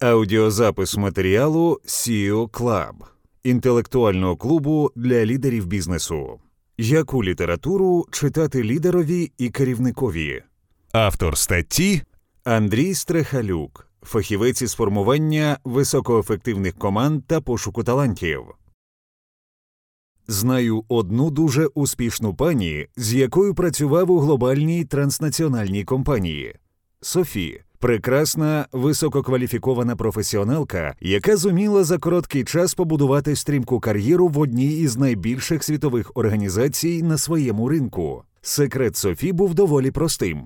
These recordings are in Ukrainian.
Аудіозапис матеріалу SEO Club інтелектуального клубу для лідерів бізнесу. Яку літературу читати лідерові і керівникові? Автор статті Андрій Стрехалюк, фахівець із формування високоефективних команд та пошуку талантів. Знаю одну дуже успішну пані, з якою працював у глобальній транснаціональній компанії Софі. Прекрасна висококваліфікована професіоналка, яка зуміла за короткий час побудувати стрімку кар'єру в одній із найбільших світових організацій на своєму ринку. Секрет Софі був доволі простим.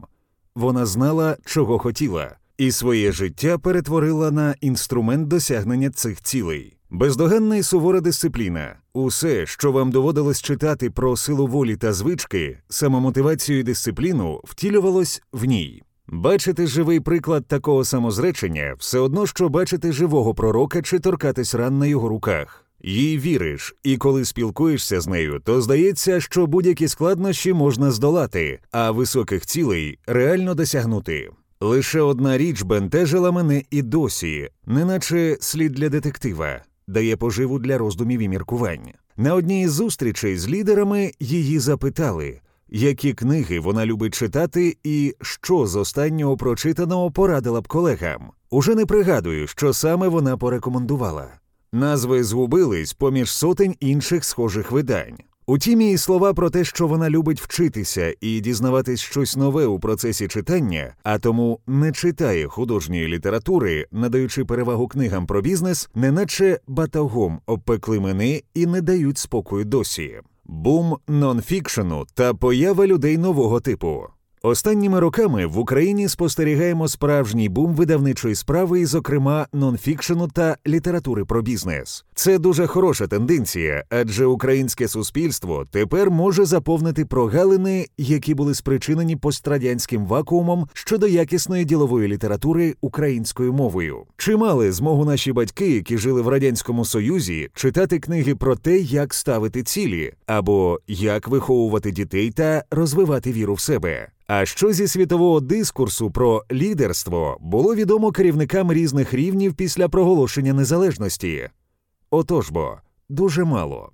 Вона знала, чого хотіла, і своє життя перетворила на інструмент досягнення цих цілей. Бездоганна і сувора дисципліна. Усе, що вам доводилось читати про силу волі та звички, самомотивацію і дисципліну, втілювалось в ній. Бачити живий приклад такого самозречення все одно, що бачити живого пророка чи торкатись ран на його руках. Їй віриш, і коли спілкуєшся з нею, то здається, що будь-які складнощі можна здолати, а високих цілей реально досягнути. Лише одна річ бентежила мене і досі, неначе слід для детектива, дає поживу для роздумів і міркувань. На одній із зустрічей з лідерами її запитали які книги вона любить читати, і що з останнього прочитаного порадила б колегам. Уже не пригадую, що саме вона порекомендувала. Назви згубились поміж сотень інших схожих видань. Утім, її слова про те, що вона любить вчитися і дізнаватись щось нове у процесі читання, а тому не читає художньої літератури, надаючи перевагу книгам про бізнес, неначе батагом обпекли мене і не дають спокою досі бум нонфікшену та поява людей нового типу. Останніми роками в Україні спостерігаємо справжній бум видавничої справи, і, зокрема, нонфікшену та літератури про бізнес. Це дуже хороша тенденція, адже українське суспільство тепер може заповнити прогалини, які були спричинені пострадянським вакуумом щодо якісної ділової літератури українською мовою. Чи мали змогу наші батьки, які жили в радянському союзі, читати книги про те, як ставити цілі, або як виховувати дітей та розвивати віру в себе? А що зі світового дискурсу про лідерство було відомо керівникам різних рівнів після проголошення незалежності? Отож бо дуже мало.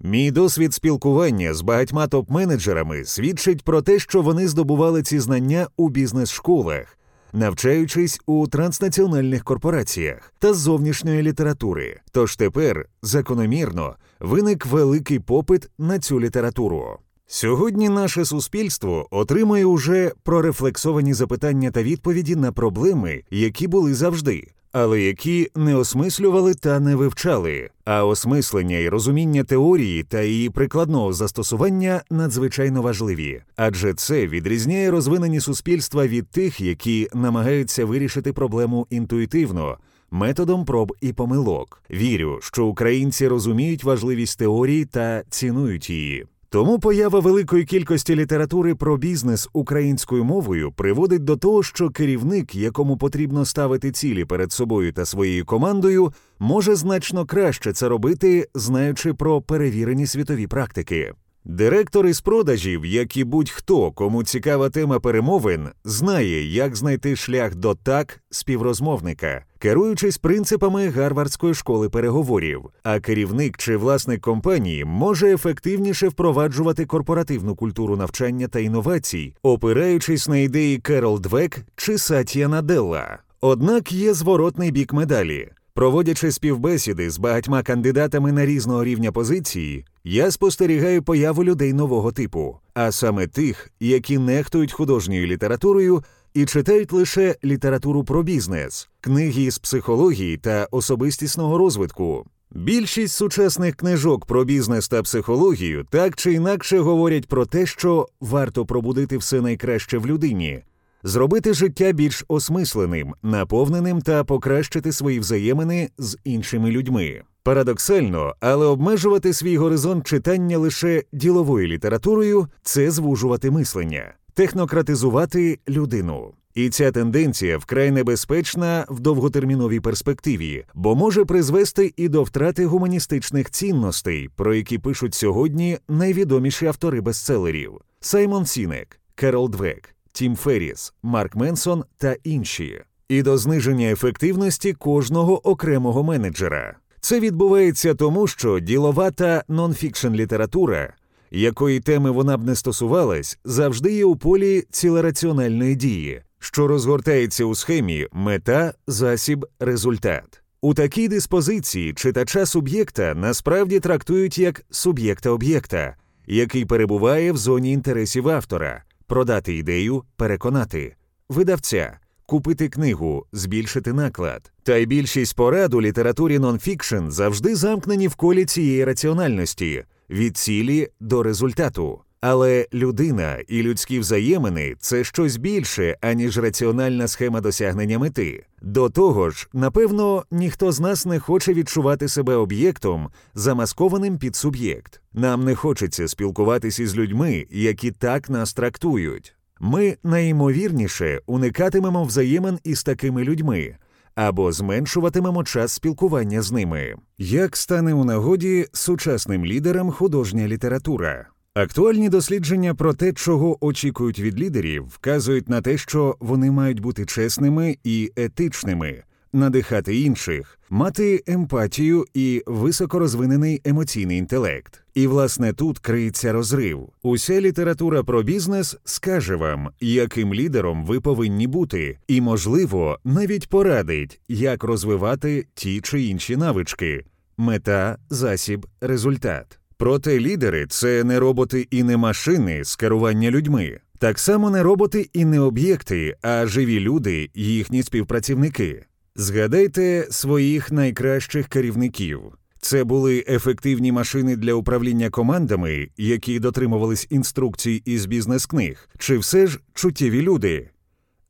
Мій досвід спілкування з багатьма топ-менеджерами свідчить про те, що вони здобували ці знання у бізнес-школах, навчаючись у транснаціональних корпораціях та зовнішньої літератури. Тож тепер закономірно виник великий попит на цю літературу. Сьогодні наше суспільство отримує уже прорефлексовані запитання та відповіді на проблеми, які були завжди, але які не осмислювали та не вивчали. А осмислення і розуміння теорії та її прикладного застосування надзвичайно важливі, адже це відрізняє розвинені суспільства від тих, які намагаються вирішити проблему інтуїтивно. Методом проб і помилок вірю, що українці розуміють важливість теорії та цінують її. Тому поява великої кількості літератури про бізнес українською мовою приводить до того, що керівник, якому потрібно ставити цілі перед собою та своєю командою, може значно краще це робити, знаючи про перевірені світові практики. Директор із продажів, як і будь-хто, кому цікава тема перемовин, знає, як знайти шлях до так співрозмовника, керуючись принципами гарвардської школи переговорів. А керівник чи власник компанії може ефективніше впроваджувати корпоративну культуру навчання та інновацій, опираючись на ідеї Керол Двек чи Сатія Наделла. Однак є зворотний бік медалі. Проводячи співбесіди з багатьма кандидатами на різного рівня позиції, я спостерігаю появу людей нового типу, а саме тих, які нехтують художньою літературою і читають лише літературу про бізнес, книги з психології та особистісного розвитку. Більшість сучасних книжок про бізнес та психологію так чи інакше говорять про те, що варто пробудити все найкраще в людині, зробити життя більш осмисленим, наповненим та покращити свої взаємини з іншими людьми. Парадоксально, але обмежувати свій горизонт читання лише діловою літературою це звужувати мислення, технократизувати людину. І ця тенденція вкрай небезпечна в довготерміновій перспективі, бо може призвести і до втрати гуманістичних цінностей, про які пишуть сьогодні найвідоміші автори бестселерів: Саймон Сінек, Керол Двек, Тім Ферріс, Марк Менсон та інші. і до зниження ефективності кожного окремого менеджера. Це відбувається тому, що ділова та non-fiction література, якої теми вона б не стосувалась, завжди є у полі цілераціональної дії, що розгортається у схемі мета, засіб, результат. У такій диспозиції читача суб'єкта насправді трактують як суб'єкта об'єкта, який перебуває в зоні інтересів автора, продати ідею, переконати, видавця, купити книгу, збільшити наклад. Та й більшість порад у літературі нонфікшн завжди замкнені в колі цієї раціональності від цілі до результату. Але людина і людські взаємини це щось більше, аніж раціональна схема досягнення мети. До того ж, напевно, ніхто з нас не хоче відчувати себе об'єктом, замаскованим під суб'єкт. Нам не хочеться спілкуватися із людьми, які так нас трактують. Ми найімовірніше уникатимемо взаємин із такими людьми. Або зменшуватимемо час спілкування з ними. Як стане у нагоді сучасним лідерам художня література? Актуальні дослідження про те, чого очікують від лідерів, вказують на те, що вони мають бути чесними і етичними, надихати інших, мати емпатію і високорозвинений емоційний інтелект. І власне тут криється розрив. Уся література про бізнес скаже вам, яким лідером ви повинні бути, і, можливо, навіть порадить, як розвивати ті чи інші навички, мета, засіб, результат. Проте лідери це не роботи і не машини з керування людьми. Так само не роботи і не об'єкти, а живі люди, їхні співпрацівники. Згадайте своїх найкращих керівників. Це були ефективні машини для управління командами, які дотримувались інструкцій із бізнес-книг, чи все ж чуттєві люди.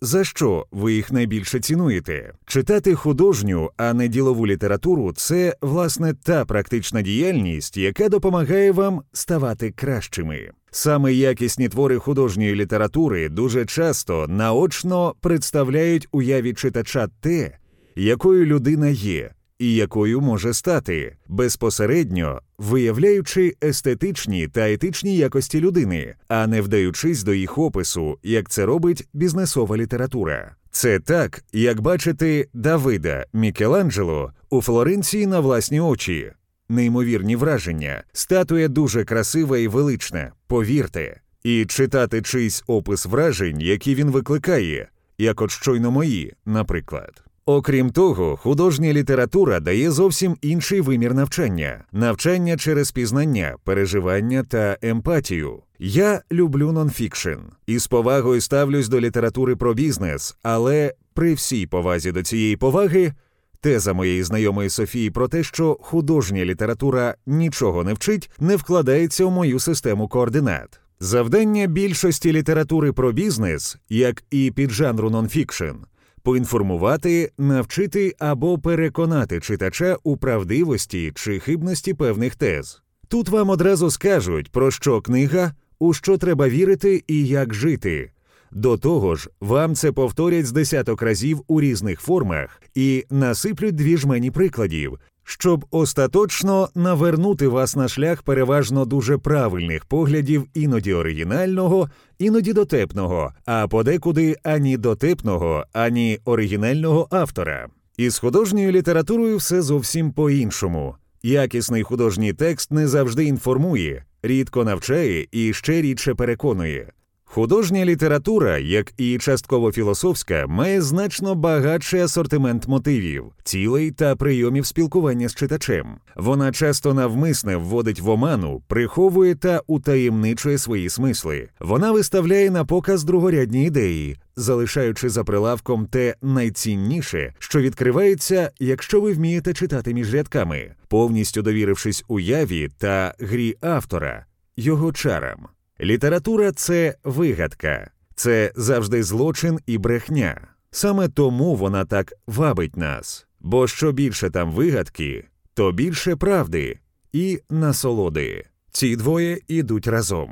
За що ви їх найбільше цінуєте? Читати художню, а не ділову літературу це власне та практична діяльність, яка допомагає вам ставати кращими. Саме якісні твори художньої літератури дуже часто наочно представляють уяві читача те, якою людина є і якою може стати, безпосередньо виявляючи естетичні та етичні якості людини, а не вдаючись до їх опису, як це робить бізнесова література. Це так, як бачити Давида Мікеланджело у Флоренції на власні очі. Неймовірні враження, статуя дуже красива і велична, повірте, і читати чийсь опис вражень, які він викликає, як от щойно мої, наприклад. Окрім того, художня література дає зовсім інший вимір навчання, навчання через пізнання, переживання та емпатію. Я люблю нонфікшн і з повагою ставлюсь до літератури про бізнес, але при всій повазі до цієї поваги. Теза моєї знайомої Софії про те, що художня література нічого не вчить, не вкладається у мою систему координат. Завдання більшості літератури про бізнес, як і піджанру нонфікшн, поінформувати, навчити або переконати читача у правдивості чи хибності певних тез. Тут вам одразу скажуть, про що книга, у що треба вірити і як жити. До того ж, вам це повторять з десяток разів у різних формах і насиплють дві жмені прикладів, щоб остаточно навернути вас на шлях переважно дуже правильних поглядів, іноді оригінального, іноді дотепного, а подекуди ані дотепного, ані оригінального автора. Із художньою літературою все зовсім по-іншому. Якісний художній текст не завжди інформує, рідко навчає і ще рідше переконує. Художня література, як і частково філософська, має значно багатший асортимент мотивів, цілей та прийомів спілкування з читачем. Вона часто навмисне вводить в оману, приховує та утаємничує свої смисли. Вона виставляє на показ другорядні ідеї, залишаючи за прилавком те найцінніше, що відкривається, якщо ви вмієте читати між рядками, повністю довірившись уяві та грі автора, його чарам. Література це вигадка, це завжди злочин і брехня. Саме тому вона так вабить нас. Бо що більше там вигадки, то більше правди і насолоди. Ці двоє ідуть разом.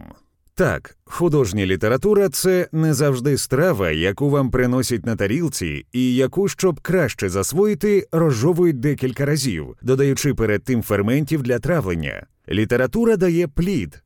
Так, художня література це не завжди страва, яку вам приносять на тарілці, і яку, щоб краще засвоїти, розжовують декілька разів, додаючи перед тим ферментів для травлення. Література дає плід,